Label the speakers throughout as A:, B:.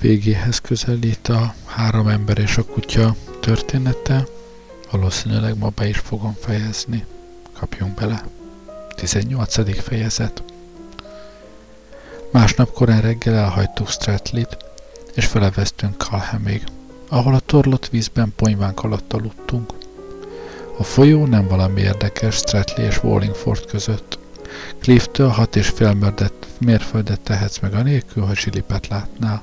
A: végéhez közelít a három ember és a kutya története. Valószínűleg ma be is fogom fejezni. Kapjunk bele. 18. fejezet. Másnap korán reggel elhagytuk Stratlit, és feleveztünk Kalhemig, ahol a torlott vízben ponyvánk alatt aludtunk. A folyó nem valami érdekes Stratli és Wallingford között. Clifftől hat és fél mérföldet tehetsz meg anélkül, hogy zsilipet látnál.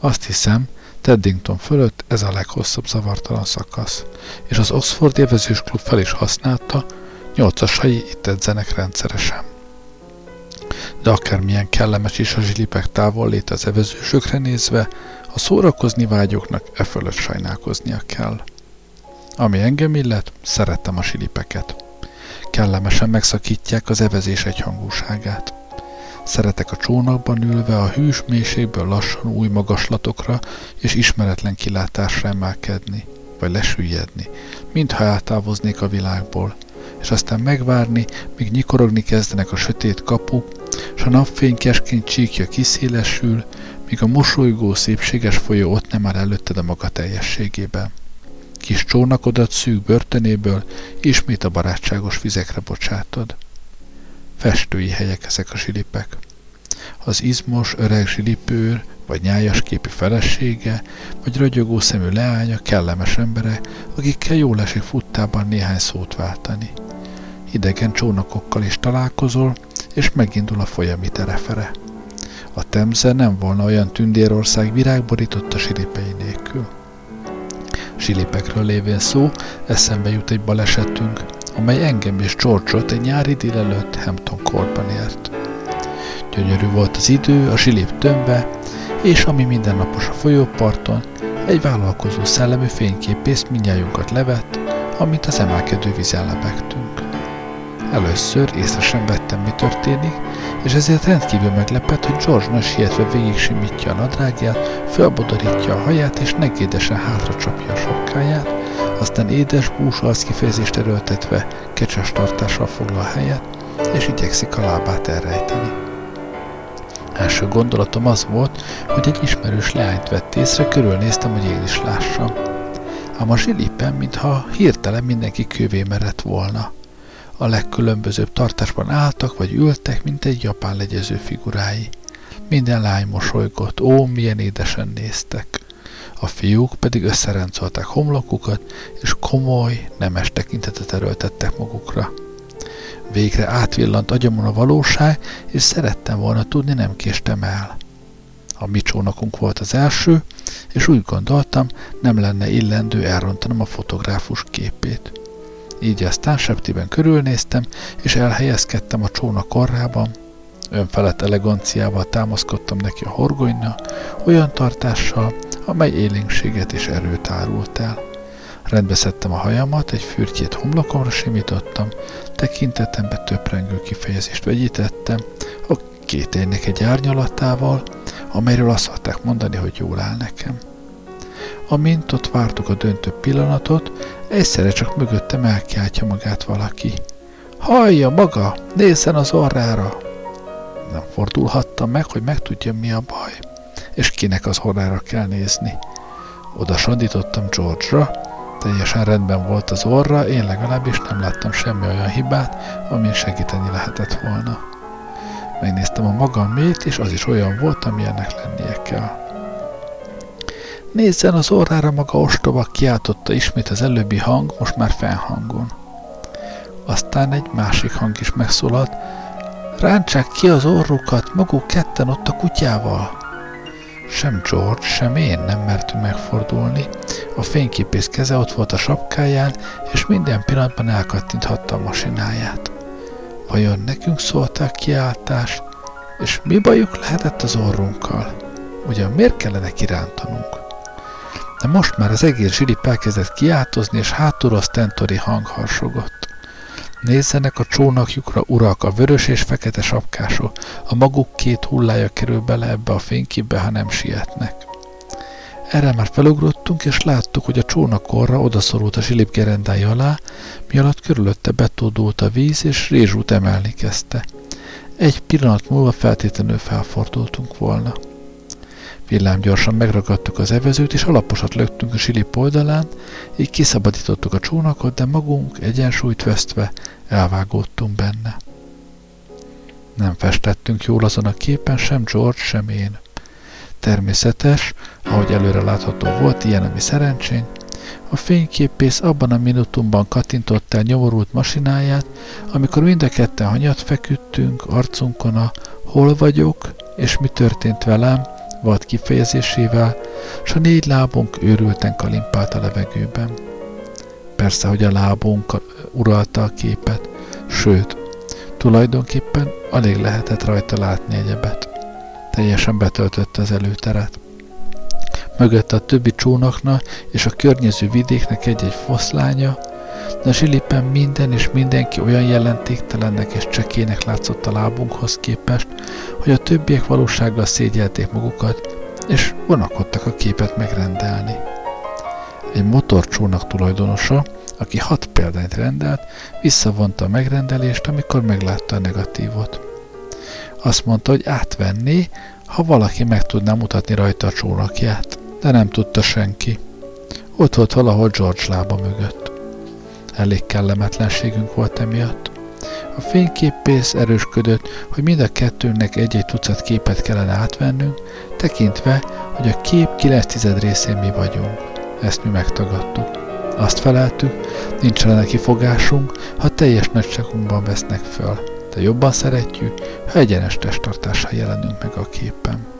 A: Azt hiszem, Teddington fölött ez a leghosszabb zavartalan szakasz, és az Oxford évezős klub fel is használta, nyolcasai itt edzenek rendszeresen. De akármilyen kellemes is a zsilipek távol lét az evezősökre nézve, a szórakozni vágyóknak e fölött sajnálkoznia kell. Ami engem illet, szerettem a silipeket. Kellemesen megszakítják az evezés egyhangúságát. Szeretek a csónakban ülve a hűs mélységből lassan új magaslatokra és ismeretlen kilátásra emelkedni, vagy lesüllyedni, mintha eltávoznék a világból, és aztán megvárni, míg nyikorogni kezdenek a sötét kapuk, s a napfény keskeny csíkja kiszélesül, míg a mosolygó szépséges folyó ott nem áll előtted a maga teljességében. Kis csónakodat szűk börtönéből ismét a barátságos vizekre bocsátod. Festői helyek ezek a zsilipek. Az izmos, öreg zsilipőr, vagy nyájas képű felesége, vagy ragyogó szemű leánya kellemes emberek, akikkel jól esik futtában néhány szót váltani. Idegen csónakokkal is találkozol, és megindul a folyami terefere. A Temze nem volna olyan tündérország virágborított a silipei nélkül. Silipekről lévén szó, eszembe jut egy balesetünk, amely engem és George-ot egy nyári délelőtt Hampton Courtban ért. Gyönyörű volt az idő, a silip tömve, és ami mindennapos a folyóparton, egy vállalkozó szellemű fényképész mindjájunkat levett, amint az emelkedő vízen lebegtünk. Először észre sem vettem, mi történik, és ezért rendkívül meglepett, hogy George nagy sietve végig simítja a nadrágját, fölbodorítja a haját, és negédesen hátra csapja a sokkáját, aztán édes bús kifejezést erőltetve kecses tartással foglal helyet, és igyekszik a lábát elrejteni. Első gondolatom az volt, hogy egy ismerős leányt vett észre, körülnéztem, hogy én is lássam. Ám a zsilipen, mintha hirtelen mindenki kövé merett volna. A legkülönbözőbb tartásban álltak vagy ültek, mint egy japán legyező figurái. Minden lány mosolygott, ó, milyen édesen néztek. A fiúk pedig összeráncolták homlokukat, és komoly, nemes tekintetet erőltettek magukra. Végre átvillant agyamon a valóság, és szerettem volna tudni, nem késtem el. A mi csónakunk volt az első, és úgy gondoltam, nem lenne illendő elrontanom a fotográfus képét. Így aztán septiben körülnéztem, és elhelyezkedtem a csónak korrában. Önfelett eleganciával támaszkodtam neki a horgonyna, olyan tartással, amely élénkséget és erőt árult el. Rendbeszedtem a hajamat, egy fürtjét homlokomra simítottam, tekintetembe töprengő kifejezést vegyítettem, a kételynek egy árnyalatával, amelyről azt szokták mondani, hogy jól áll nekem. Amint ott vártuk a döntő pillanatot, egyszerre csak mögöttem elkiáltja magát valaki. Hallja maga, nézzen az orrára! Nem fordulhattam meg, hogy megtudjam mi a baj, és kinek az orrára kell nézni. Oda sandítottam George-ra, teljesen rendben volt az orra, én legalábbis nem láttam semmi olyan hibát, amin segíteni lehetett volna. Megnéztem a magam mét, és az is olyan volt, amilyennek lennie kell. Nézzen az orrára maga ostoba, kiáltotta ismét az előbbi hang, most már fennhangon. Aztán egy másik hang is megszólalt, rántsák ki az orrukat, maguk ketten ott a kutyával. Sem George, sem én nem mertünk megfordulni. A fényképész keze ott volt a sapkáján, és minden pillanatban elkattinthatta a masináját. Vajon nekünk szólt a kiáltás, és mi bajuk lehetett az orrunkkal? Ugyan miért kellene kirántanunk? de most már az egész zsilip elkezdett kiáltozni, és hátulról stentori hang harsogott. Nézzenek a csónakjukra, urak, a vörös és fekete sapkások, a maguk két hullája kerül bele ebbe a fényképbe, ha nem sietnek. Erre már felugrottunk, és láttuk, hogy a csónakorra odaszorult a zsilip gerendája alá, mi alatt körülötte betódult a víz, és rézsút emelni kezdte. Egy pillanat múlva feltétlenül felfordultunk volna. Villám gyorsan megragadtuk az evezőt, és alaposat lögtünk a silip oldalán, így kiszabadítottuk a csónakot, de magunk egyensúlyt vesztve elvágódtunk benne. Nem festettünk jól azon a képen, sem George, sem én. Természetes, ahogy előre látható volt, ilyen a mi szerencsénk, a fényképész abban a minutumban kattintott el nyomorult masináját, amikor mind a ketten hanyat feküdtünk arcunkon a hol vagyok, és mi történt velem, vad kifejezésével, s a négy lábunk őrülten kalimpált a levegőben. Persze, hogy a lábunk uralta a képet, sőt, tulajdonképpen alig lehetett rajta látni egyebet. Teljesen betöltötte az előteret. Mögött a többi csónakna és a környező vidéknek egy-egy foszlánya, de zsilipen minden és mindenki olyan jelentéktelennek és csekének látszott a lábunkhoz képest, hogy a többiek valósággal szégyelték magukat, és vonakodtak a képet megrendelni. Egy motorcsónak tulajdonosa, aki hat példányt rendelt, visszavonta a megrendelést, amikor meglátta a negatívot. Azt mondta, hogy átvenné, ha valaki meg tudná mutatni rajta a csónakját, de nem tudta senki. Ott volt valahol George lába mögött. Elég kellemetlenségünk volt emiatt. A fényképész erősködött, hogy mind a kettőnknek egy-egy tucat képet kellene átvennünk, tekintve, hogy a kép 9 részén mi vagyunk. Ezt mi megtagadtuk. Azt feleltük, nincs rá kifogásunk, ha teljes nagyságunkban vesznek föl, de jobban szeretjük, ha egyenes testtartással jelenünk meg a képen.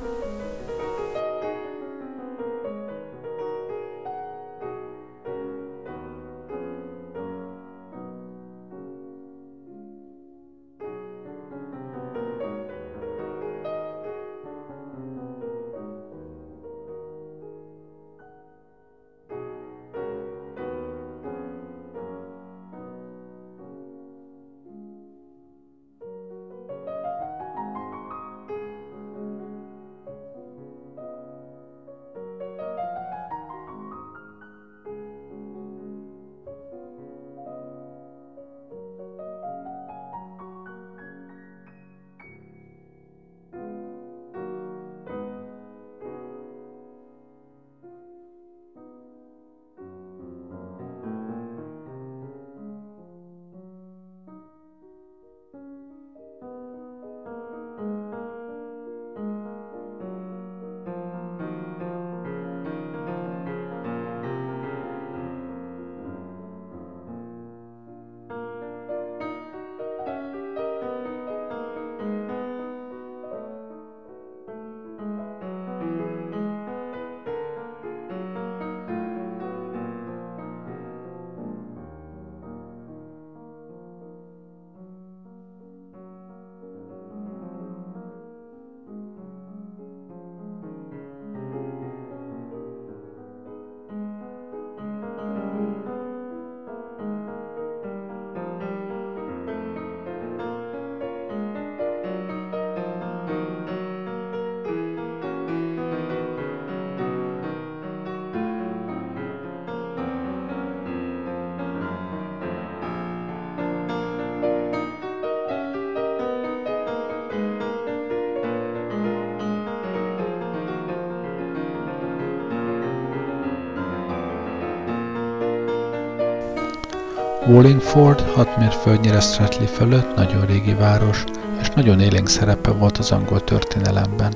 A: Wallingford hat mérföldnyire Strathley fölött nagyon régi város, és nagyon élénk szerepe volt az angol történelemben.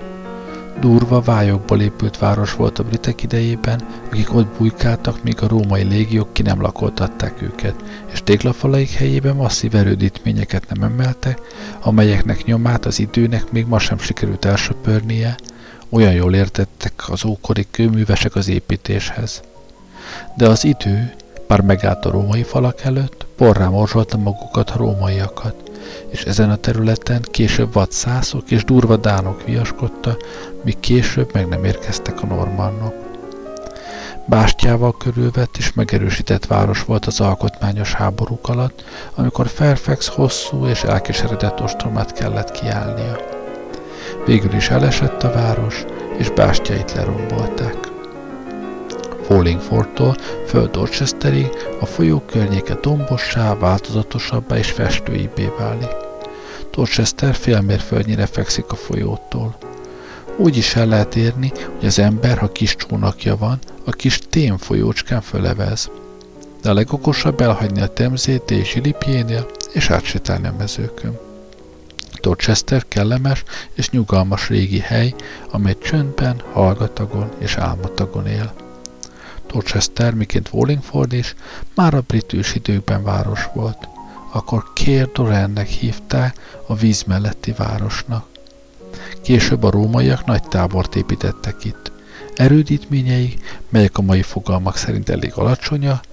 A: Durva vályokból épült város volt a britek idejében, akik ott bujkáltak, míg a római légiók ki nem lakoltatták őket, és téglafalaik helyében masszív erődítményeket nem emeltek, amelyeknek nyomát az időnek még ma sem sikerült elsöpörnie, olyan jól értettek az ókori kőművesek az építéshez. De az idő, bár megállt a római falak előtt, porrá morzsolta magukat a rómaiakat, és ezen a területen később vadszászok és durva dánok viaskodta, míg később meg nem érkeztek a normannok. Bástyával körülvett és megerősített város volt az alkotmányos háborúk alatt, amikor Fairfax hosszú és elkeseredett ostromát kellett kiállnia. Végül is elesett a város, és bástyait lerombolták. Hollingfordtól föl Dorchesterig a folyó környéke dombossá, változatosabbá és festőibbé válik. Dorchester fél mérföldnyire fekszik a folyótól. Úgy is el lehet érni, hogy az ember, ha kis csónakja van, a kis tém folyócskán fölevez. De a legokosabb elhagyni a temzét és Ilipjénél, és átsétálni a mezőkön. Dorchester kellemes és nyugalmas régi hely, amely csöndben, hallgatagon és álmatagon él. Dorchester, miként Wallingford is, már a brit időkben város volt. Akkor Kér Dorennek hívták a víz melletti városnak. Később a rómaiak nagy tábort építettek itt. Erődítményei, melyek a mai fogalmak szerint elég alacsonyak,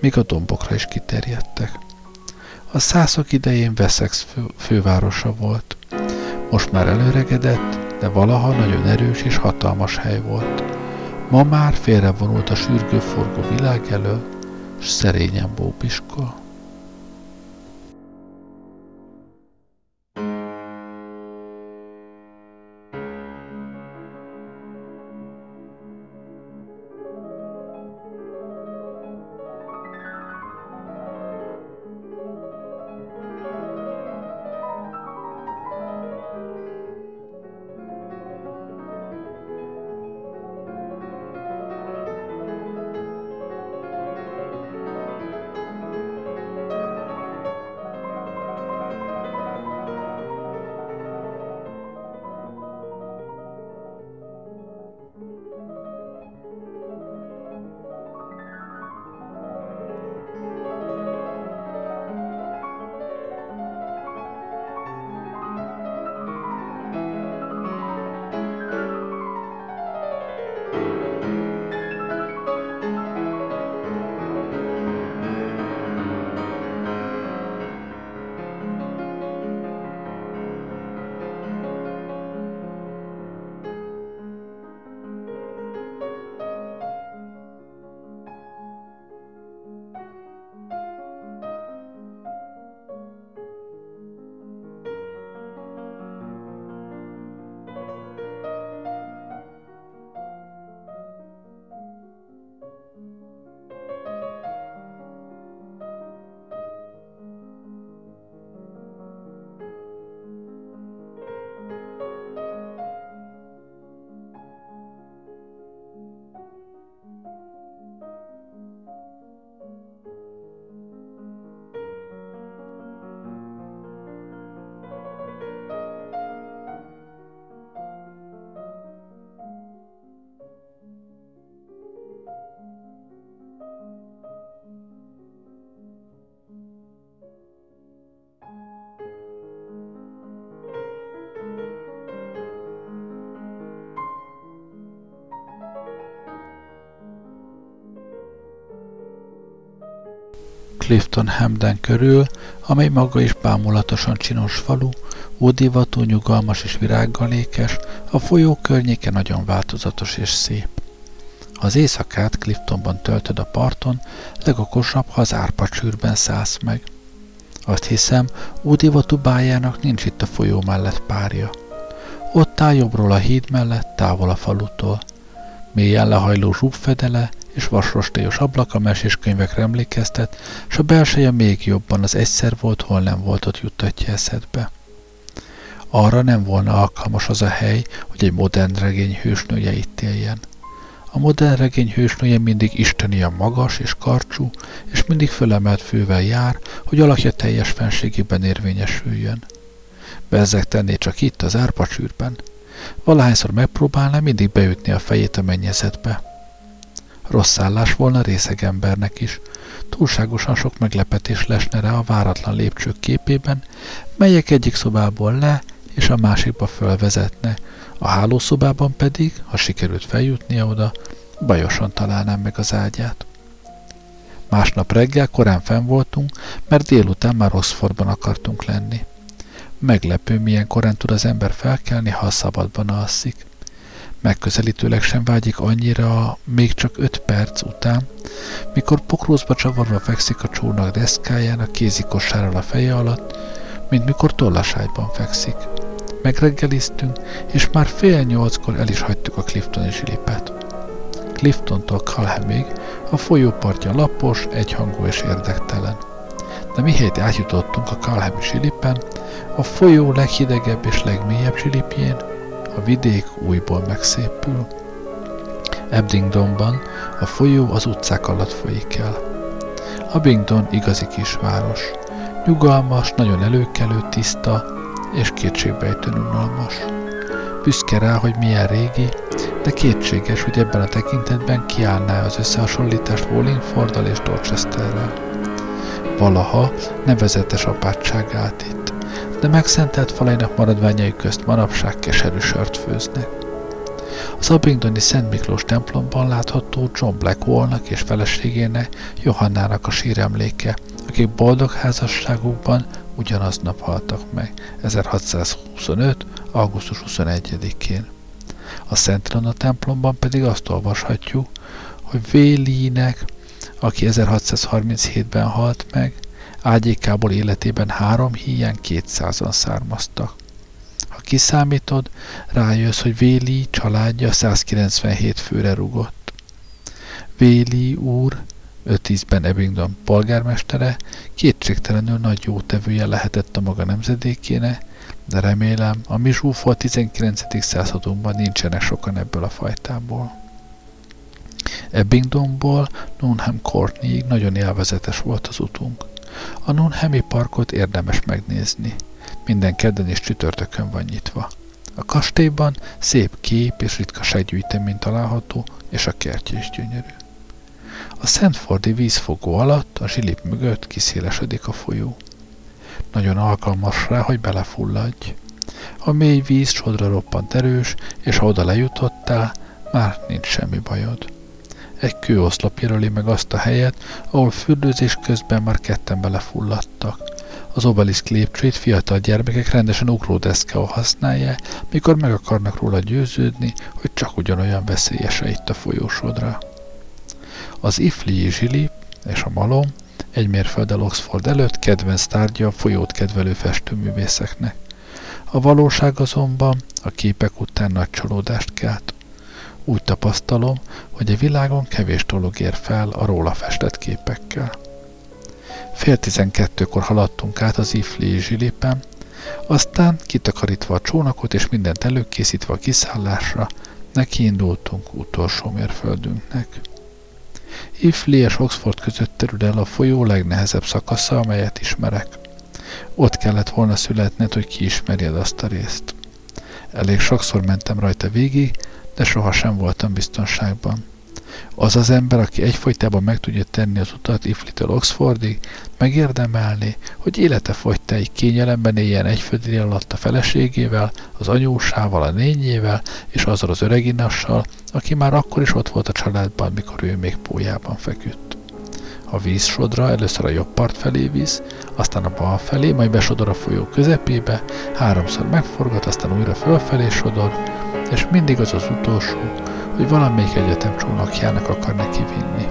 A: még a dombokra is kiterjedtek. A szászok idején Wessex fő, fővárosa volt. Most már előregedett, de valaha nagyon erős és hatalmas hely volt. Ma már félrevonult a sürgőforgó világ elől, s szerényen bópiskol. Clifton Hamden körül, amely maga is bámulatosan csinos falu, ódivatú, nyugalmas és virággalékes, a folyó környéke nagyon változatos és szép. Az éjszakát Cliftonban töltöd a parton, legokosabb, ha az árpacsűrben szállsz meg. Azt hiszem, ódivatú bájának nincs itt a folyó mellett párja. Ott áll jobbról a híd mellett, távol a falutól. Mélyen lehajló zsúbfedele és vasrostélyos ablaka meséskönyvekre emlékeztet, s a belseje még jobban az egyszer volt, hol nem volt ott juttatja eszedbe. Arra nem volna alkalmas az a hely, hogy egy modern regény hősnője itt éljen. A modern regény hősnője mindig isteni magas és karcsú, és mindig fölemelt fővel jár, hogy alakja teljes fenségében érvényesüljön. Bezzeg tenné csak itt, az árpacsűrben. Valahányszor megpróbálná mindig beütni a fejét a mennyezetbe. Rossz állás volna részeg embernek is. Túlságosan sok meglepetés lesne rá a váratlan lépcsők képében, melyek egyik szobából le és a másikba fölvezetne, a hálószobában pedig, ha sikerült feljutnia oda, bajosan találnám meg az ágyát. Másnap reggel korán fenn voltunk, mert délután már Oxfordban akartunk lenni. Meglepő, milyen korán tud az ember felkelni, ha a szabadban alszik megközelítőleg sem vágyik annyira még csak öt perc után, mikor pokrózba csavarva fekszik a csónak deszkáján a kézikosárral a feje alatt, mint mikor tollasájban fekszik. Megreggeliztünk, és már fél nyolckor el is hagytuk a Cliftoni zsilipet. Cliftontól Calhamig a folyópartja lapos, egyhangú és érdektelen. De mihelyt átjutottunk a Calhami zsilipen, a folyó leghidegebb és legmélyebb zsilipjén, a vidék újból megszépül. Abingdonban a folyó az utcák alatt folyik el. Abingdon igazi kisváros. Nyugalmas, nagyon előkelő, tiszta és kétségbejtően unalmas. Büszke rá, hogy milyen régi, de kétséges, hogy ebben a tekintetben kiállná az összehasonlítást Wallingforddal és Dorchesterrel. Valaha nevezetes apátság állt itt, de megszentelt falainak maradványai közt manapság keserű sört főznek. Az Abingdoni Szent Miklós templomban látható John Blackwellnak és feleségének Johannának a síremléke, akik boldog házasságukban ugyanaznap haltak meg, 1625. augusztus 21-én. A Szent Ilona templomban pedig azt olvashatjuk, hogy Vélinek, aki 1637-ben halt meg, ágyékából életében három híján kétszázan származtak. Ha kiszámítod, rájössz, hogy Véli családja 197 főre rugott. Véli úr 5-10-ben Abingdon polgármestere kétségtelenül nagy jótevője lehetett a maga nemzedékének, de remélem, a mi zsúfolt 19. századunkban nincsenek sokan ebből a fajtából. Ebbingdonból Nunham Courtneyig nagyon élvezetes volt az utunk. A Nunhami parkot érdemes megnézni. Minden kedden és csütörtökön van nyitva. A kastélyban szép kép és ritkasággyűjtemény található, és a kertje is gyönyörű. A Szentfordi vízfogó alatt, a zsilip mögött kiszélesedik a folyó nagyon alkalmas rá, hogy belefulladj. A mély víz sodra roppant erős, és ha oda lejutottál, már nincs semmi bajod. Egy kőoszlop jelöli meg azt a helyet, ahol fürdőzés közben már ketten belefulladtak. Az obelisk lépcsőt fiatal gyermekek rendesen ugródeszkául használja, mikor meg akarnak róla győződni, hogy csak ugyanolyan veszélyes itt a folyósodra. Az ifli zsili és a malom egy mérfölddel Oxford előtt kedvenc tárgya a folyót kedvelő festőművészeknek. A valóság azonban a képek után nagy csalódást kelt. Úgy tapasztalom, hogy a világon kevés dolog ér fel a róla festett képekkel. Fél tizenkettőkor haladtunk át az Ifli zsilipen, aztán kitakarítva a csónakot és mindent előkészítve a kiszállásra, nekiindultunk utolsó mérföldünknek. Ifli és Oxford között terül el a folyó legnehezebb szakasza, amelyet ismerek. Ott kellett volna születned, hogy kiismerjed azt a részt. Elég sokszor mentem rajta végig, de sohasem voltam biztonságban. Az az ember, aki egyfolytában meg tudja tenni az utat Iflitől Oxfordig, megérdemelni, hogy élete fogytáig kényelemben éljen egy alatt a feleségével, az anyósával, a nényével és azzal az öreginassal, aki már akkor is ott volt a családban, mikor ő még pójában feküdt. A víz sodra először a jobb part felé víz, aztán a bal felé, majd besodor a folyó közepébe, háromszor megforgat, aztán újra fölfelé sodor, és mindig az az utolsó, hogy valamelyik egyetem csónakjának akar neki vinni.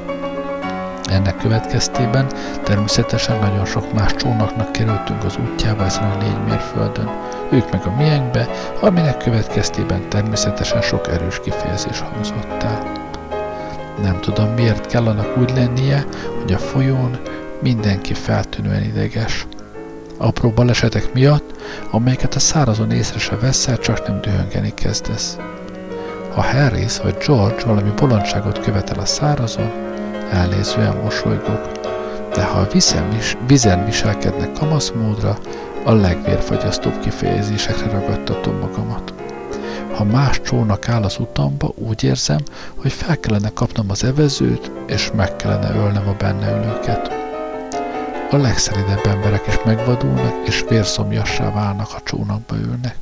A: Ennek következtében természetesen nagyon sok más csónaknak kerültünk az útjába ezen a négy mérföldön, ők meg a miénkbe, aminek következtében természetesen sok erős kifejezés hangzott el. Nem tudom, miért kell annak úgy lennie, hogy a folyón mindenki feltűnően ideges. Apró balesetek miatt, amelyeket a szárazon észre se veszel, csak nem dühöngeni kezdesz. Ha Harris vagy George valami bolondságot követel a szárazon, elnézően mosolygok, de ha a vizen viselkednek kamaszmódra, a legvérfagyasztóbb kifejezésekre ragadtatom magamat. Ha más csónak áll az utamba, úgy érzem, hogy fel kellene kapnom az evezőt, és meg kellene ölnem a benne ülőket. A legszeridebb emberek is megvadulnak, és vérszomjassá válnak, ha csónakba ülnek.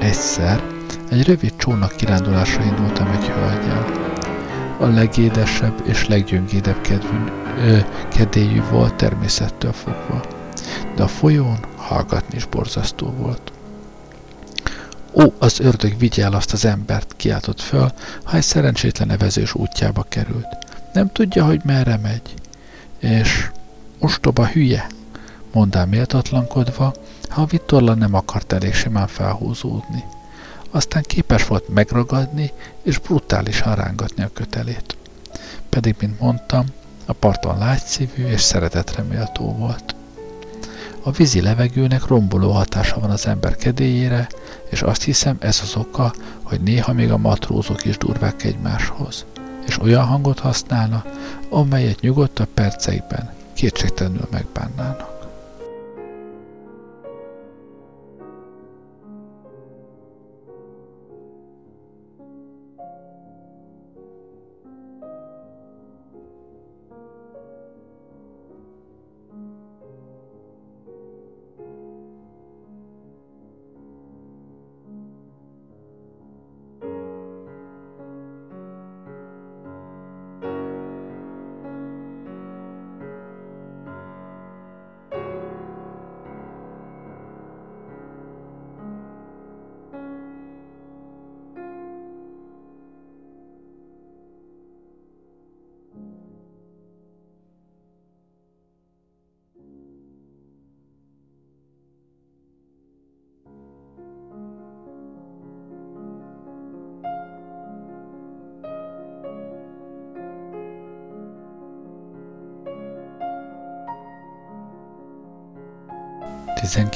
A: Egyszer egy rövid csónak kirándulásra indultam egy hölgyel. A legédesebb és leggyöngédebb kedvű, ö, kedélyű volt természettől fogva, de a folyón hallgatni is borzasztó volt. Ó, az ördög vigye el azt az embert, kiáltott föl, ha egy szerencsétlen evezős útjába került. Nem tudja, hogy merre megy. És ostoba hülye, mondám méltatlankodva, ha a vitorla nem akart elég simán felhúzódni aztán képes volt megragadni és brutálisan rángatni a kötelét. Pedig, mint mondtam, a parton lágyszívű és szeretetre méltó volt. A vízi levegőnek romboló hatása van az ember kedélyére, és azt hiszem ez az oka, hogy néha még a matrózok is durvák egymáshoz, és olyan hangot használna, amelyet nyugodtabb perceikben kétségtelenül megbánnának.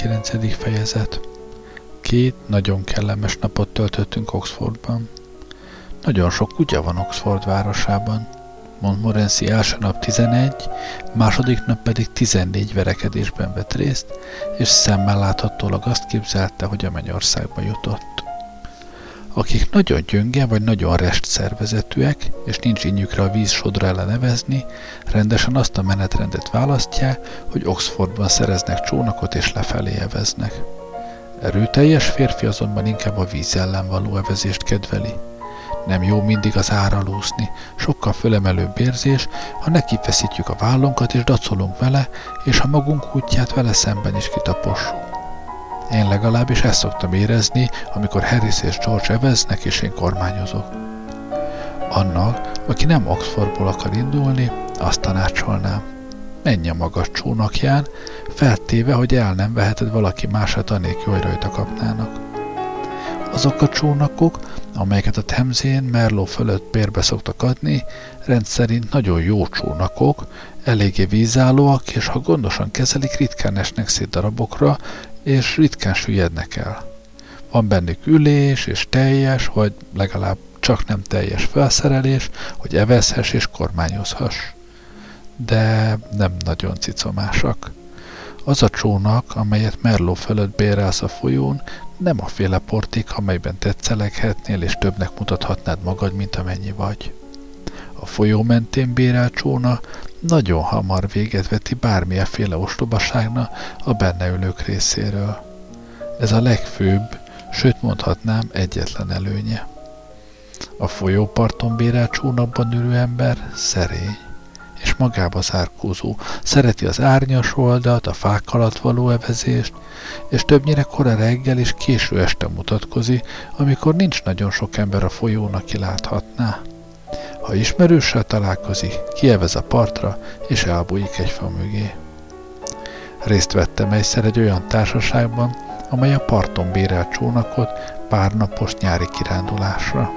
A: 19. fejezet Két nagyon kellemes napot töltöttünk Oxfordban. Nagyon sok kutya van Oxford városában. Montmorency első nap 11, második nap pedig 14 verekedésben vett részt, és szemmel láthatólag azt képzelte, hogy a mennyországba jutott akik nagyon gyönge vagy nagyon rest szervezetűek, és nincs ínyükre a víz ellen nevezni, rendesen azt a menetrendet választják, hogy Oxfordban szereznek csónakot és lefelé eveznek. Erőteljes férfi azonban inkább a víz ellen való evezést kedveli. Nem jó mindig az ára lúszni, sokkal fölemelőbb érzés, ha nekifeszítjük a vállunkat és dacolunk vele, és ha magunk útját vele szemben is kitapossuk. Én legalábbis ezt szoktam érezni, amikor Harris és George eveznek, és én kormányozok. Annak, aki nem Oxfordból akar indulni, azt tanácsolnám. Menj a magas csónakján, feltéve, hogy el nem veheted valaki másat anélkül, hogy rajta kapnának. Azok a csónakok, amelyeket a Temzén Merló fölött bérbe szoktak adni, rendszerint nagyon jó csónakok, eléggé vízállóak, és ha gondosan kezelik, ritkán esnek szét darabokra, és ritkán süllyednek el. Van bennük ülés és teljes, vagy legalább csak nem teljes felszerelés, hogy evezhess és kormányozhass. De nem nagyon cicomásak. Az a csónak, amelyet Merló fölött bérelsz a folyón, nem a féle portik, amelyben tetszeleghetnél és többnek mutathatnád magad, mint amennyi vagy. A folyó mentén bérelt csóna nagyon hamar véget veti bármilyenféle ostobaságna a benne ülők részéről. Ez a legfőbb, sőt mondhatnám egyetlen előnye. A folyóparton bérelt csónakban ülő ember szerény és magába zárkózó, szereti az árnyas oldalt, a fák alatt való evezést, és többnyire kora reggel és késő este mutatkozik, amikor nincs nagyon sok ember a folyón, aki láthatná. Ha ismerőssel találkozik, kievez a partra, és elbújik egy fa mögé. Részt vettem egyszer egy olyan társaságban, amely a parton bérelt csónakot pár napos nyári kirándulásra.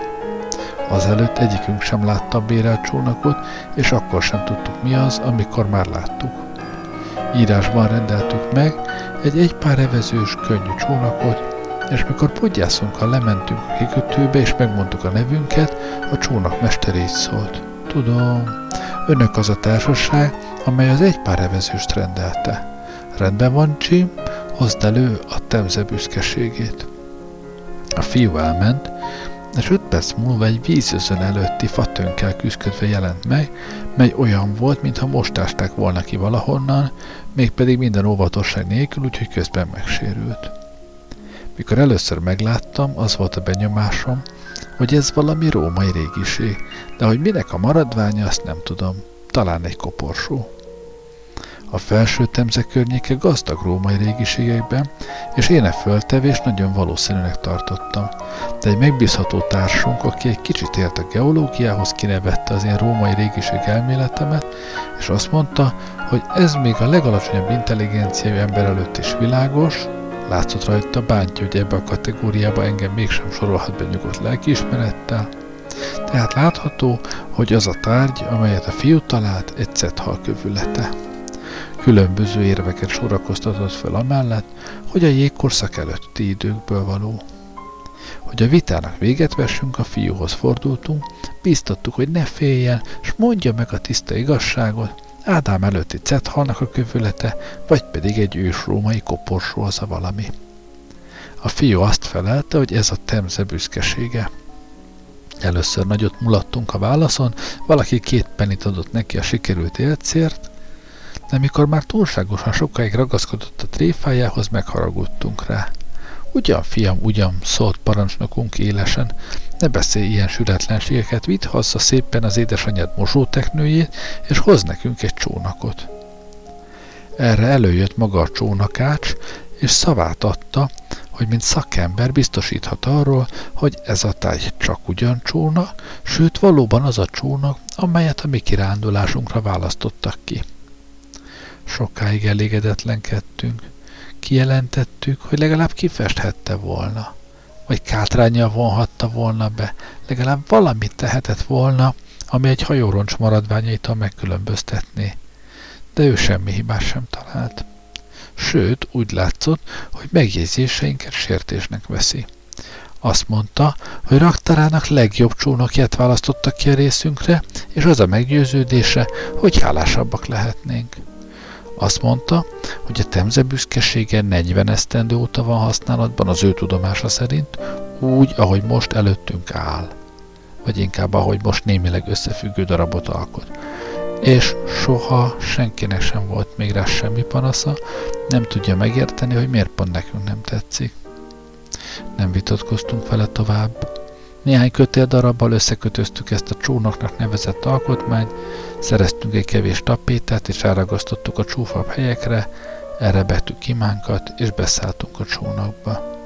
A: Azelőtt egyikünk sem látta a bérelt csónakot, és akkor sem tudtuk mi az, amikor már láttuk. Írásban rendeltük meg egy egy pár evezős, könnyű csónakot, és mikor podgyászunkkal lementünk a kikötőbe, és megmondtuk a nevünket, a csónak mester így szólt. Tudom, önök az a társaság, amely az egy pár evezőst rendelte. Rendben van, Jim, hozd elő a temze büszkeségét. A fiú elment, és öt perc múlva egy vízözön előtti fatönkkel küzdködve jelent meg, mely olyan volt, mintha most ásták volna ki valahonnan, mégpedig minden óvatosság nélkül, úgyhogy közben megsérült. Mikor először megláttam, az volt a benyomásom, hogy ez valami római régiség, de hogy minek a maradványa, azt nem tudom. Talán egy koporsó. A felső temze környéke gazdag római régiségekben, és én e föltevés nagyon valószínűnek tartottam. De egy megbízható társunk, aki egy kicsit ért a geológiához, kinevette az én római régiség elméletemet, és azt mondta, hogy ez még a legalacsonyabb intelligenciájú ember előtt is világos, Látszott rajta bántja, hogy ebbe a kategóriába engem mégsem sorolhat be nyugodt lelkiismerettel, tehát látható, hogy az a tárgy, amelyet a fiú talált, egy cethal kövülete. Különböző érveket sorakoztatott fel amellett, hogy a jégkorszak előtti időkből való. Hogy a vitának véget vessünk, a fiúhoz fordultunk, bíztattuk, hogy ne féljen, s mondja meg a tiszta igazságot, Ádám előtti cethalnak a kövülete, vagy pedig egy ős római koporsóza valami. A fiú azt felelte, hogy ez a temze büszkesége. Először nagyot mulattunk a válaszon, valaki két penit adott neki a sikerült élcért, de mikor már túlságosan sokáig ragaszkodott a tréfájához, megharagudtunk rá. Ugyan, fiam, ugyan, szólt parancsnokunk élesen, ne beszélj ilyen sületlenségeket, vidd haza szépen az édesanyád mosóteknőjét, és hoz nekünk egy csónakot. Erre előjött maga a csónakács, és szavát adta, hogy mint szakember biztosíthat arról, hogy ez a táj csak ugyan csóna, sőt valóban az a csónak, amelyet a mi kirándulásunkra választottak ki. Sokáig elégedetlenkedtünk. Kijelentettük, hogy legalább kifesthette volna, vagy kátrányjal vonhatta volna be, legalább valamit tehetett volna, ami egy hajóroncs maradványaitól megkülönböztetné. De ő semmi hibás sem talált. Sőt, úgy látszott, hogy megjegyzéseinket sértésnek veszi. Azt mondta, hogy raktarának legjobb csónakját választottak ki a részünkre, és az a meggyőződése, hogy hálásabbak lehetnénk. Azt mondta, hogy a temze büszkesége 40 esztendő óta van használatban az ő tudomása szerint, úgy, ahogy most előttünk áll. Vagy inkább, ahogy most némileg összefüggő darabot alkot. És soha senkinek sem volt még rá semmi panasza, nem tudja megérteni, hogy miért pont nekünk nem tetszik. Nem vitatkoztunk vele tovább. Néhány kötél darabbal összekötöztük ezt a csónaknak nevezett alkotmányt, Szereztünk egy kevés tapétát, és elragasztottuk a csúfabb helyekre, elrebettük imánkat, és beszálltunk a csónakba.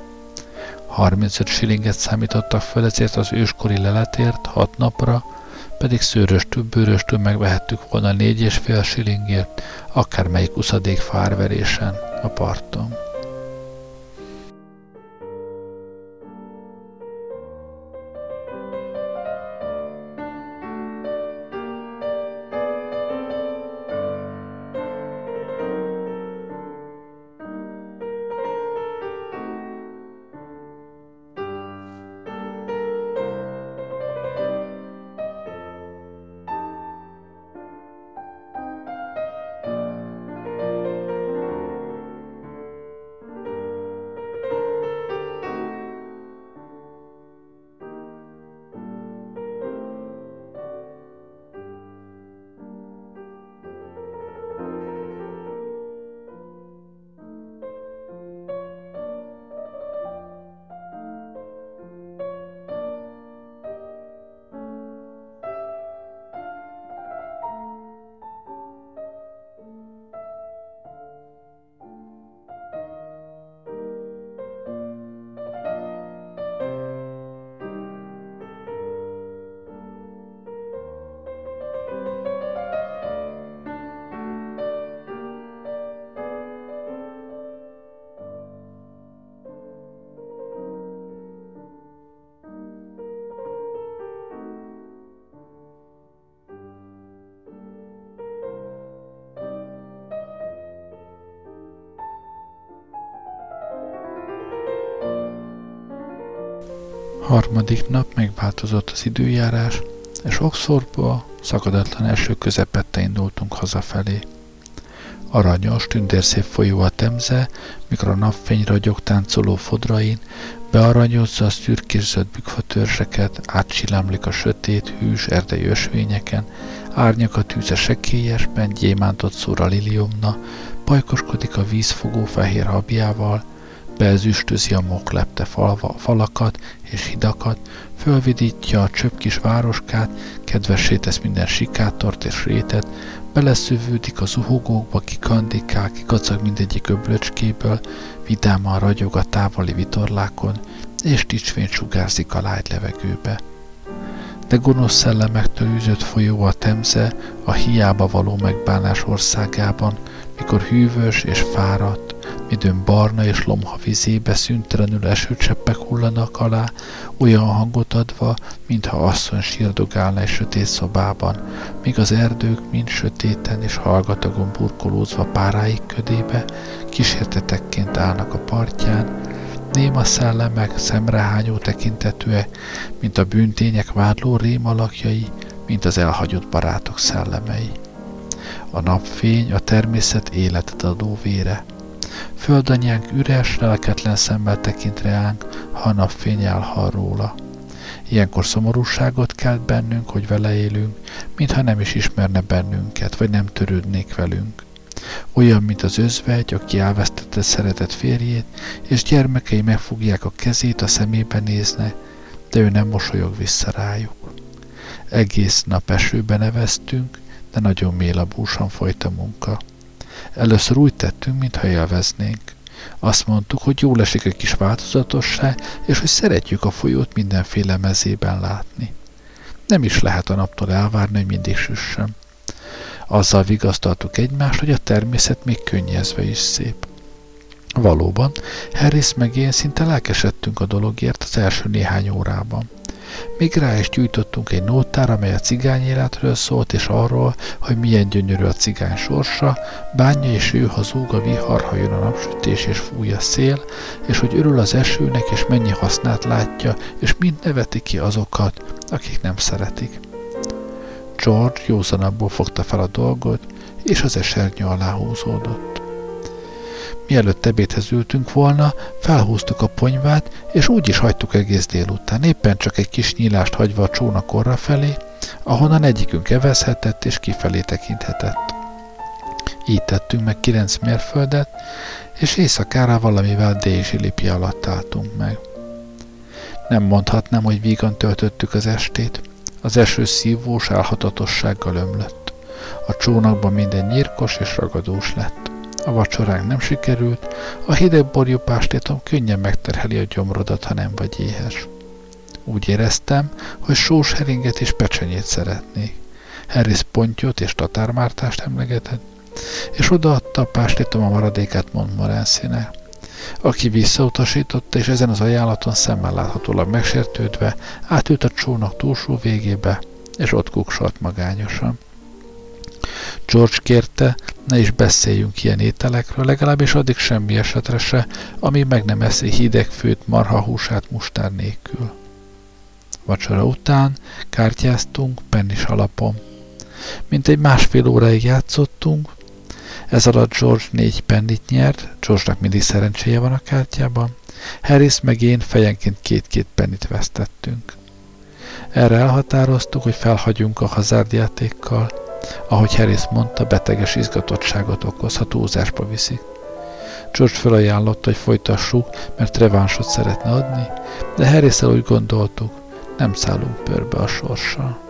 A: 35 silinget számítottak föl ezért az őskori leletért, hat napra, pedig szőröstől, bőröstől megvehettük volna négy és fél silingért, akármelyik uszadék fárverésen a parton. Harmadik nap megváltozott az időjárás, és Oxfordból szakadatlan eső közepette indultunk hazafelé. Aranyos, tündérszép folyó a temze, mikor a napfény ragyog táncoló fodrain, bearanyozza a szürkés bükfa törzseket, átsillámlik a sötét, hűs erdei ösvényeken, árnyak a tűze sekélyesben, gyémántot szór a liliumna, pajkoskodik a vízfogó fehér habjával, Beezüstözi a moklepte falva, falakat és hidakat, fölvidítja a csöpp kis városkát, kedvessé tesz minden sikátort és rétet, beleszövődik az uhogókba, kikandikál, kikacag mindegyik öblöcskéből, vidáman ragyog a távoli vitorlákon, és ticsvény sugárzik a lágy levegőbe. De gonosz szellemektől űzött folyó a temze a hiába való megbánás országában, mikor hűvös és fáradt, midőn barna és lomha vizébe szüntelenül esőcseppek hullanak alá, olyan hangot adva, mintha asszony sírdogálna egy sötét szobában, míg az erdők mind sötéten és hallgatagon burkolózva páráik ködébe, kísértetekként állnak a partján, néma szellemek szemrehányó tekintetűek, mint a bűntények vádló rémalakjai, mint az elhagyott barátok szellemei. A napfény a természet életet adó vére. Földanyánk üres, lelketlen szemmel tekint reánk, ha a napfény elhal róla. Ilyenkor szomorúságot kelt bennünk, hogy vele élünk, mintha nem is ismerne bennünket, vagy nem törődnék velünk. Olyan, mint az özvegy, aki elvesztette szeretett férjét, és gyermekei megfogják a kezét, a szemébe nézne, de ő nem mosolyog vissza rájuk. Egész nap esőben neveztünk, de nagyon mélabúsan folyt a munka. Először úgy tettünk, mintha élveznénk. Azt mondtuk, hogy jól esik egy kis változatosság, és hogy szeretjük a folyót mindenféle mezében látni. Nem is lehet a naptól elvárni, hogy mindig süssön. Azzal vigasztaltuk egymást, hogy a természet még könnyezve is szép. Valóban, Harris meg én szinte lelkesedtünk a dologért az első néhány órában. Még rá is gyújtottunk egy nótár, amely a cigány életről szólt, és arról, hogy milyen gyönyörű a cigány sorsa, bánja és ő, ha zúg a vihar, ha jön a napsütés és fúj a szél, és hogy örül az esőnek, és mennyi hasznát látja, és mind neveti ki azokat, akik nem szeretik. George józanabbul fogta fel a dolgot, és az esernyő alá húzódott. Mielőtt ebédhez ültünk volna, felhúztuk a ponyvát, és úgy is hagytuk egész délután, éppen csak egy kis nyílást hagyva a csónak orra felé, ahonnan egyikünk evezhetett és kifelé tekinthetett. Így tettünk meg kilenc mérföldet, és éjszakára valamivel Dézsilipi alatt álltunk meg. Nem mondhatnám, hogy vígan töltöttük az estét. Az eső szívós álhatatossággal ömlött. A csónakban minden nyírkos és ragadós lett. A vacsoránk nem sikerült, a hideg borjú pástétom könnyen megterheli a gyomrodat, ha nem vagy éhes. Úgy éreztem, hogy sós heringet és pecsenyét szeretnék. Harris pontyot és tatármártást emlegetett, és odaadta a pástétom a maradékát Montmorency-nek aki visszautasította, és ezen az ajánlaton szemmel láthatólag megsértődve átült a csónak túlsó végébe, és ott kuksolt magányosan. George kérte, ne is beszéljünk ilyen ételekről, legalábbis addig semmi esetre se, ami meg nem eszi hideg főt marhahúsát mustár nélkül. Vacsora után kártyáztunk pennis alapon. Mint egy másfél óráig játszottunk, ez alatt George négy pennit nyert, George-nak mindig szerencséje van a kártyában, Harris meg én fejenként két-két pennit vesztettünk. Erre elhatároztuk, hogy felhagyunk a hazárdjátékkal, ahogy Harris mondta, beteges izgatottságot okoz, ha túlzásba viszik. George felajánlotta, hogy folytassuk, mert revánsot szeretne adni, de harris úgy gondoltuk, nem szállunk pörbe a sorssal.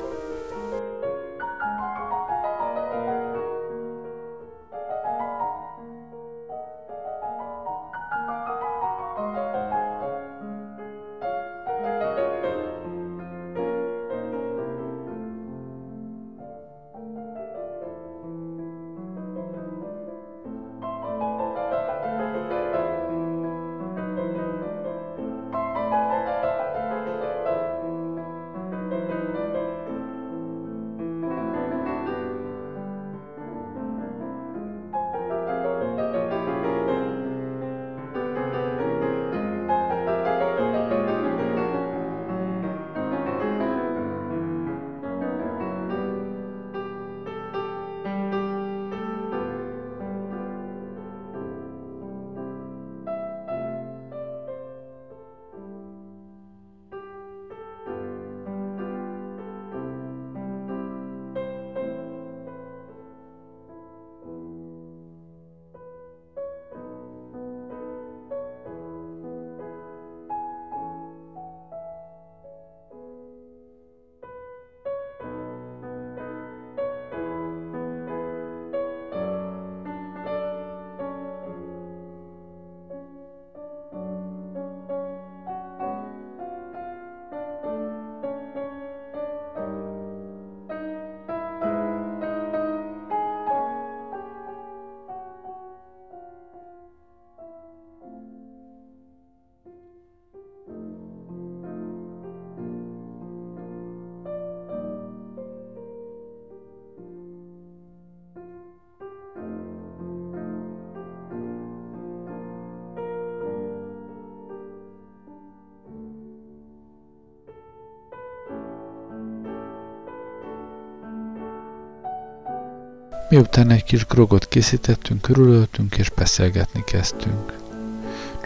A: Miután egy kis grogot készítettünk, körülöltünk és beszélgetni kezdtünk.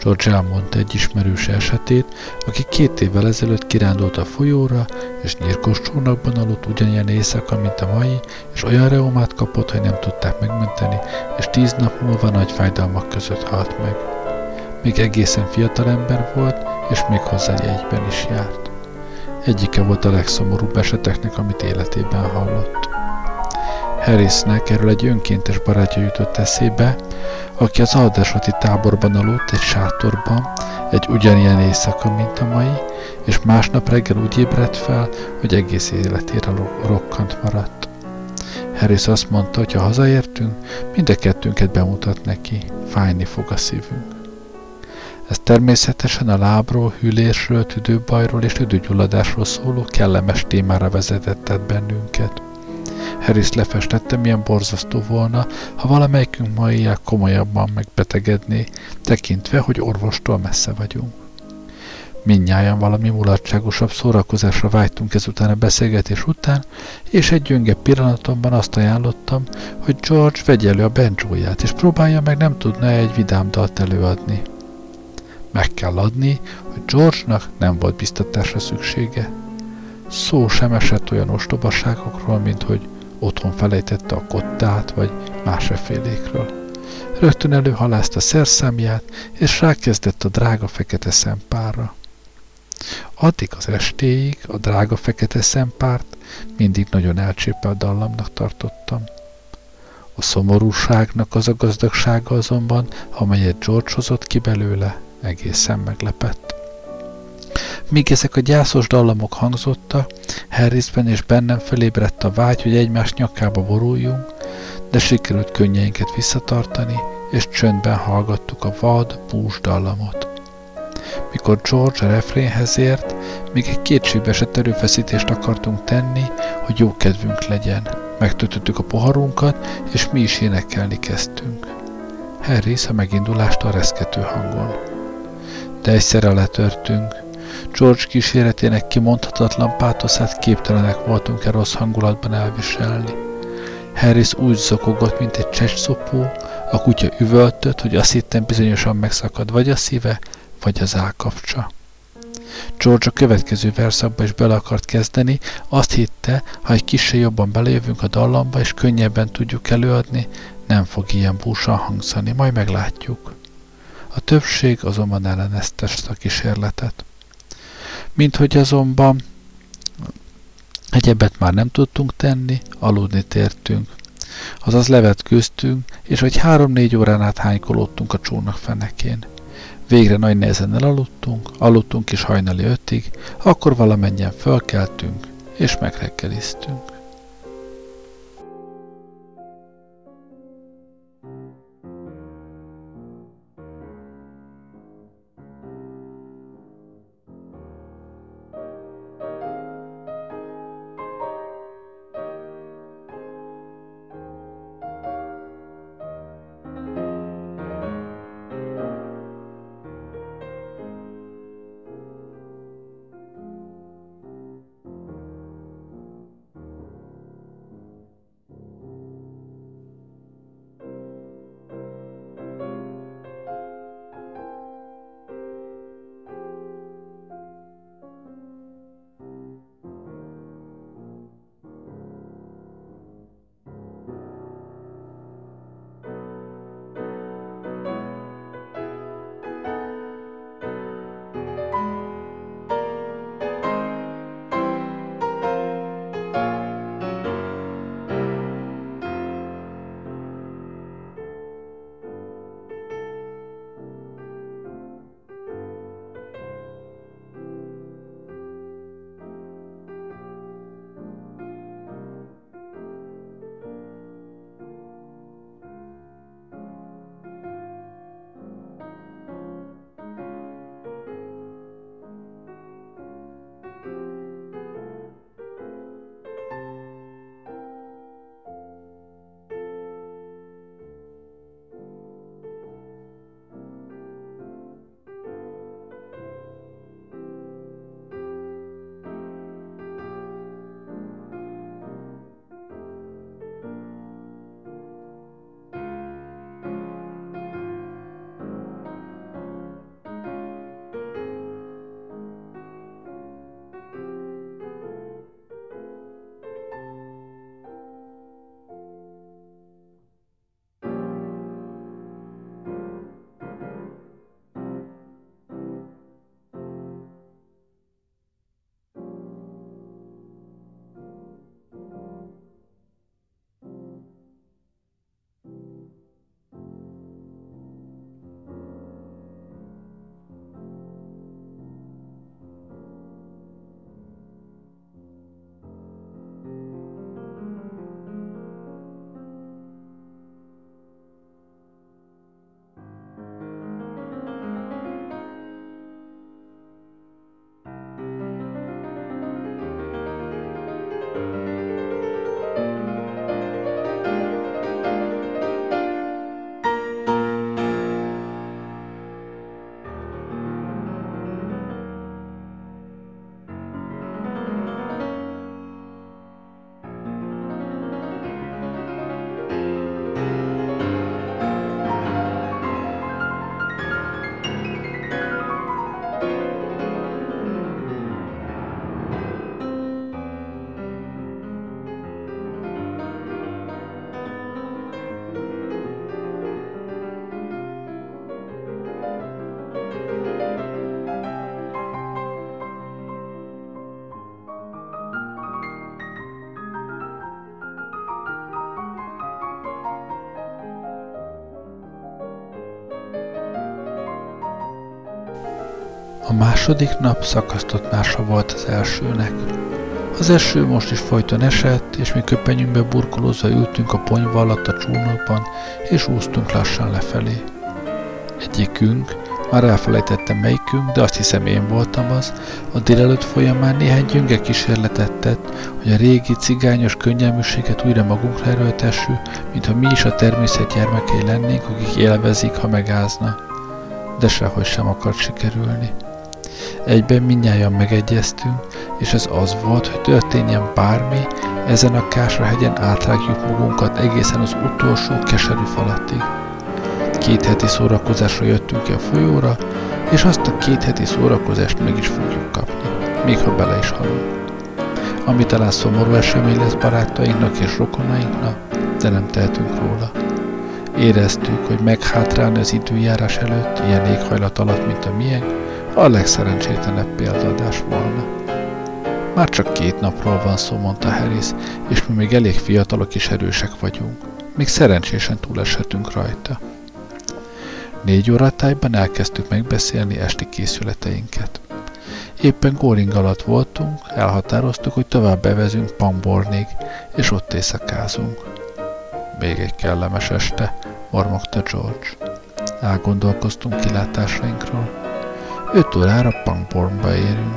A: George elmondta egy ismerős esetét, aki két évvel ezelőtt kirándult a folyóra, és nyírkos csónakban aludt ugyanilyen éjszaka, mint a mai, és olyan reumát kapott, hogy nem tudták megmenteni, és tíz nap múlva nagy fájdalmak között halt meg. Még egészen fiatal ember volt, és még hozzá jegyben is járt. Egyike volt a legszomorúbb eseteknek, amit életében hallott. Harrisnek erről egy önkéntes barátja jutott eszébe, aki az Aldersoti táborban aludt egy sátorban, egy ugyanilyen éjszaka, mint a mai, és másnap reggel úgy ébredt fel, hogy egész életére rokkant maradt. Harris azt mondta, hogy ha hazaértünk, mind a kettőnket bemutat neki, fájni fog a szívünk. Ez természetesen a lábról, hűlésről, tüdőbajról és tüdőgyulladásról szóló kellemes témára vezetett bennünket. Harris lefestette, milyen borzasztó volna, ha valamelyikünk ma éjjel komolyabban megbetegedné, tekintve, hogy orvostól messze vagyunk. Mindnyájan valami mulatságosabb szórakozásra vágytunk ezután a beszélgetés után, és egy gyönge pillanatomban azt ajánlottam, hogy George vegye elő a benjóját, és próbálja meg nem tudna egy vidám dalt előadni. Meg kell adni, hogy George-nak nem volt biztatásra szüksége. Szó sem esett olyan ostobaságokról, mint hogy otthon felejtette a kottát, vagy más félékről. Rögtön előhalázta a szerszámját, és rákezdett a drága fekete szempárra. Addig az estéig a drága fekete szempárt mindig nagyon elcsépelt dallamnak tartottam. A szomorúságnak az a gazdagsága azonban, amelyet George hozott ki belőle, egészen meglepett. Míg ezek a gyászos dallamok hangzottak, Harrisben és bennem felébredt a vágy, hogy egymás nyakába boruljunk, de sikerült könnyeinket visszatartani, és csöndben hallgattuk a vad, bús dallamot. Mikor George a refrénhez ért, még egy kétségbeesett erőfeszítést akartunk tenni, hogy jó kedvünk legyen. Megtöltöttük a poharunkat, és mi is énekelni kezdtünk. Harris a megindulástól reszkető hangon. De egyszerre letörtünk, George kíséretének kimondhatatlan pátoszát képtelenek voltunk e rossz hangulatban elviselni. Harris úgy zokogott, mint egy csecsszopó, a kutya üvöltött, hogy azt hittem bizonyosan megszakad vagy a szíve, vagy az állkapcsa. George a következő verszakba is bele akart kezdeni, azt hitte, ha egy kicsi jobban belejövünk a dallamba, és könnyebben tudjuk előadni, nem fog ilyen búsan hangzani, majd meglátjuk. A többség azonban ellenezte ezt a kísérletet mint hogy azonban egyebet már nem tudtunk tenni, aludni tértünk. Azaz levetkőztünk, és hogy három-négy órán át hánykolódtunk a csónak fenekén. Végre nagy nehezen elaludtunk, aludtunk is hajnali ötig, akkor valamennyien fölkeltünk, és megreggeliztünk. Második nap szakasztott mása volt az elsőnek. Az eső most is folyton esett, és mi köpenyünkbe burkolózva ültünk a ponyva alatt a csónakban, és úsztunk lassan lefelé. Egyikünk, már elfelejtettem melyikünk, de azt hiszem én voltam az, a délelőtt folyamán néhány gyönge kísérletet tett, hogy a régi cigányos könnyelműséget újra magunkra erőltessük, mintha mi is a természet gyermekei lennénk, akik élvezik, ha megázna. De sehogy sem akart sikerülni. Egyben minnyáján megegyeztünk, és ez az volt, hogy történjen bármi, ezen a Kásra hegyen átrágjuk magunkat egészen az utolsó keserű falatig. Két heti szórakozásra jöttünk ki a folyóra, és azt a két heti szórakozást meg is fogjuk kapni, még ha bele is halunk. Ami talán szomorú esemény lesz barátainknak és rokonainknak, de nem tehetünk róla. Éreztük, hogy meghátrálni az időjárás előtt, ilyen éghajlat alatt, mint a miénk, a legszerencsétlenebb példaadás volna. Már csak két napról van szó, mondta Harris, és mi még elég fiatalok és erősek vagyunk. Még szerencsésen túleshetünk rajta. Négy óra tájban elkezdtük megbeszélni esti készületeinket. Éppen Góring alatt voltunk, elhatároztuk, hogy tovább bevezünk Pangbornig, és ott éjszakázunk. Még egy kellemes este, mormogta George. Elgondolkoztunk kilátásainkról. Öt órára Pangbornba érünk.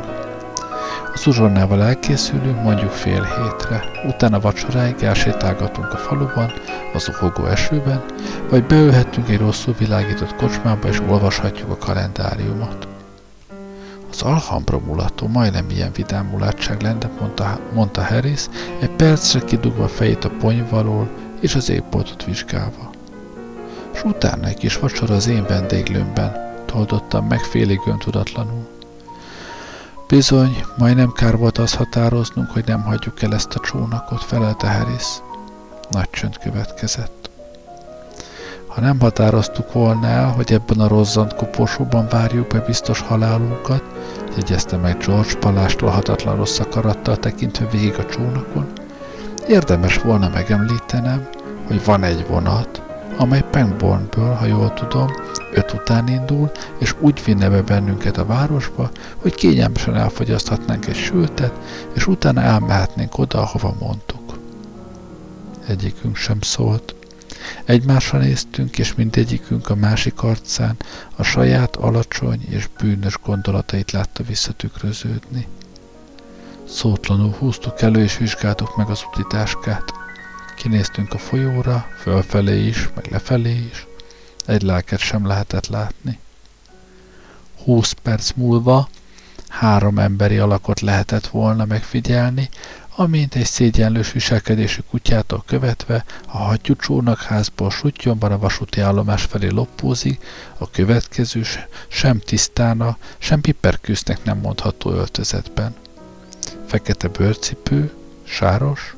A: Az uzsonnával elkészülünk mondjuk fél hétre, utána vacsoráig elsétálgatunk a faluban, az uhogó esőben, vagy beülhetünk egy rosszul világított kocsmába és olvashatjuk a kalendáriumot. Az Alhambra mulató majdnem ilyen vidám mulatság lenne, mondta, mondta Harris, egy percre kidugva fejét a ponyvalól és az époltot vizsgálva. És utána egy kis vacsora az én vendéglőmben, toldottam meg félig öntudatlanul. Bizony, majdnem kár volt az határoznunk, hogy nem hagyjuk el ezt a csónakot, felelte Harris. Nagy csönd következett. Ha nem határoztuk volna el, hogy ebben a rozzant koporsóban várjuk be biztos halálunkat, jegyezte meg George palástól hatatlan rossz akarattal tekintve végig a csónakon, érdemes volna megemlítenem, hogy van egy vonat, amely Pangbornből, ha jól tudom, öt után indul, és úgy vinne be bennünket a városba, hogy kényelmesen elfogyaszthatnánk egy sültet, és utána elmehetnénk oda, ahova mondtuk. Egyikünk sem szólt. Egymásra néztünk, és mindegyikünk a másik arcán a saját alacsony és bűnös gondolatait látta visszatükröződni. Szótlanul húztuk elő és vizsgáltuk meg az utitáskát. Kinéztünk a folyóra, fölfelé is, meg lefelé is. Egy lelket sem lehetett látni. Húsz perc múlva három emberi alakot lehetett volna megfigyelni, amint egy szégyenlős viselkedésű kutyától követve a hattyúcsónak házból sutyomban a vasúti állomás felé loppózik, a következő sem tisztána, sem piperkűsznek nem mondható öltözetben. Fekete bőrcipő, sáros,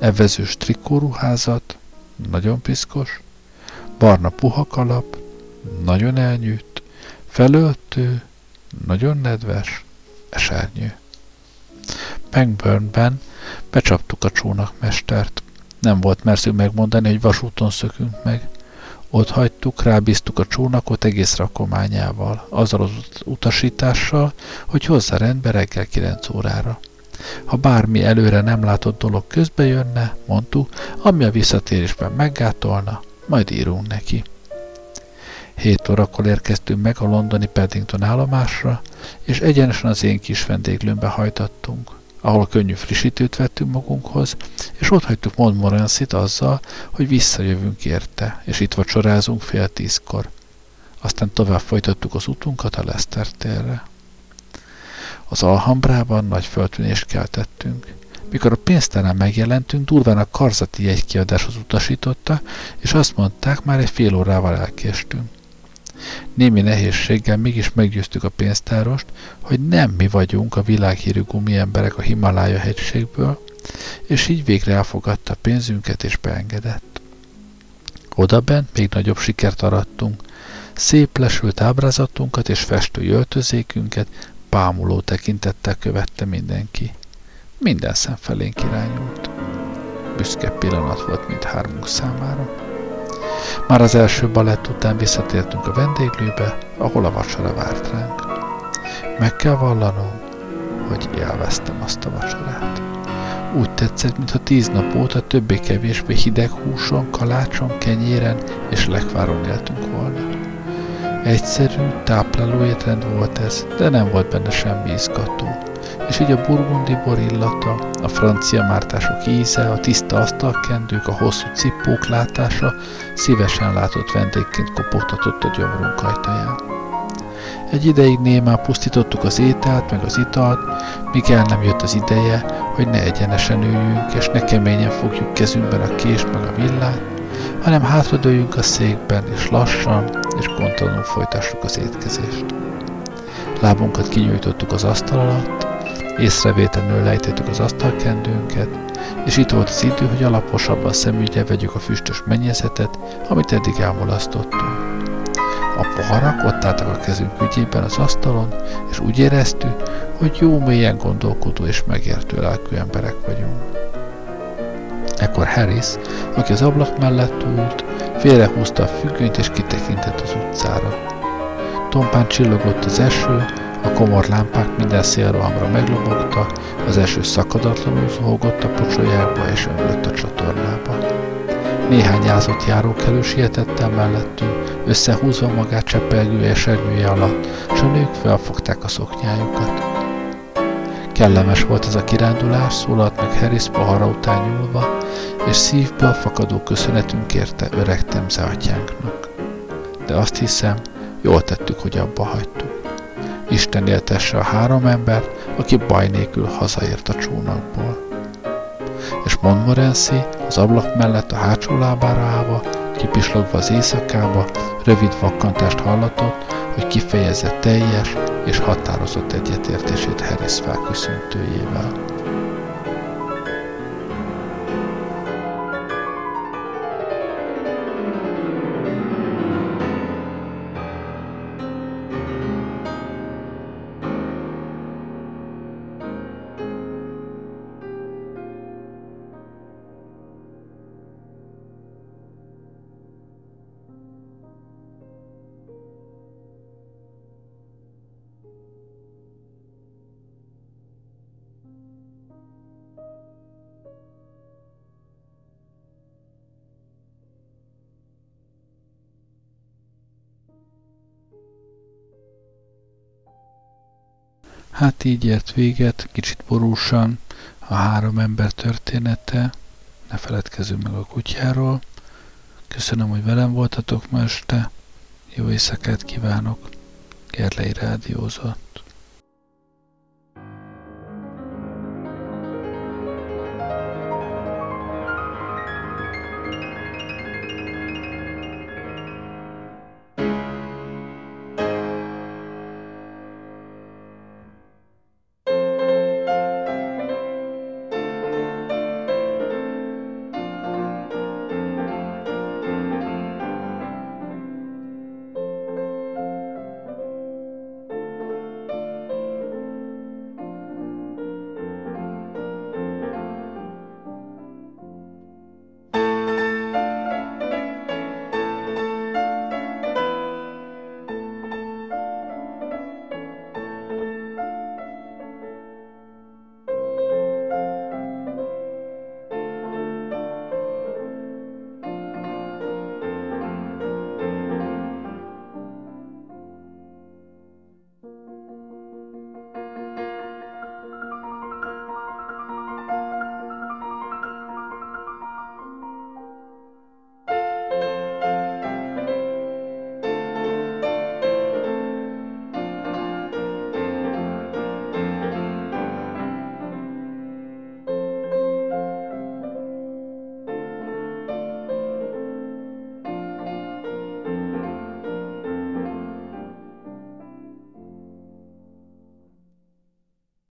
A: evezős trikóruházat, nagyon piszkos, barna puha kalap, nagyon elnyűtt, felöltő, nagyon nedves, esernyő. Pangburnben becsaptuk a csónakmestert. Nem volt merszünk megmondani, hogy vasúton szökünk meg. Ott hagytuk, rábíztuk a csónakot egész rakományával, azzal az utasítással, hogy hozza rendbe reggel 9 órára. Ha bármi előre nem látott dolog közbe jönne, mondtuk, ami a visszatérésben meggátolna, majd írunk neki. Hét órakor érkeztünk meg a londoni Paddington állomásra, és egyenesen az én kis vendéglőmbe hajtattunk, ahol könnyű frissítőt vettünk magunkhoz, és ott hagytuk Montmorency-t azzal, hogy visszajövünk érte, és itt vacsorázunk fél tízkor. Aztán tovább folytattuk az utunkat a Leszter térre. Az Alhambrában nagy föltűnést keltettünk. Mikor a pénztárán megjelentünk, durván a karzati jegykiadáshoz utasította, és azt mondták, már egy fél órával elkéstünk. Némi nehézséggel mégis meggyőztük a pénztárost, hogy nem mi vagyunk a világhírű gumi emberek a Himalája hegységből, és így végre elfogadta pénzünket és beengedett. Odabent még nagyobb sikert arattunk. Szép lesült ábrázatunkat és festő öltözékünket bámuló tekintettel követte mindenki. Minden szem felénk irányult. Büszke pillanat volt mint hármunk számára. Már az első balett után visszatértünk a vendéglőbe, ahol a vacsora várt ránk. Meg kell vallanom, hogy élveztem azt a vacsorát. Úgy tetszett, mintha tíz nap óta többé-kevésbé hideg húson, kalácson, kenyéren és lekváron éltünk volna. Egyszerű, tápláló étrend volt ez, de nem volt benne semmi izgató. És így a burgundi bor illata, a francia mártások íze, a tiszta asztalkendők, a hosszú cippók látása szívesen látott vendégként kopogtatott a gyomrunk ajtaján. Egy ideig némán pusztítottuk az ételt, meg az italt, míg el nem jött az ideje, hogy ne egyenesen üljünk, és ne keményen fogjuk kezünkben a kést meg a villát, hanem hátradőjünk a székben, és lassan és gondtalanul folytassuk az étkezést. Lábunkat kinyújtottuk az asztal alatt, észrevétlenül lejtettük az asztalkendőnket, és itt volt az idő, hogy alaposabban szemügyre vegyük a füstös mennyezetet, amit eddig elmulasztottunk. A poharak ott álltak a kezünk ügyében az asztalon, és úgy éreztük, hogy jó mélyen gondolkodó és megértő lelkű emberek vagyunk. Ekkor Harris, aki az ablak mellett ült, félrehúzta a függönyt és kitekintett az utcára. Tompán csillogott az eső, a komor lámpák minden szélrohamra meglobogta, az eső szakadatlanul zuhogott a pocsolyába és ömlött a csatornába. Néhány jázott járókelő sietett el mellettünk, összehúzva magát cseppelgő esernyője alatt, s a nők felfogták a szoknyájukat. Kellemes volt ez a kirándulás, szólalt meg Harris pohara után nyúlva, és szívből fakadó köszönetünk érte öreg temze atyánknak. De azt hiszem, jól tettük, hogy abba hagytuk. Isten éltesse a három ember, aki baj nélkül hazaért a csónakból. És Montmorency az ablak mellett a hátsó lábára állva, kipislogva az éjszakába, rövid vakkantást hallatott, hogy kifejezze teljes és határozott egyetértését Harris felköszöntőjével. Hát így ért véget, kicsit borúsan, a három ember története, ne feledkezzünk meg a kutyáról. Köszönöm, hogy velem voltatok ma este, jó éjszakát kívánok, Gerlei Rádiózott.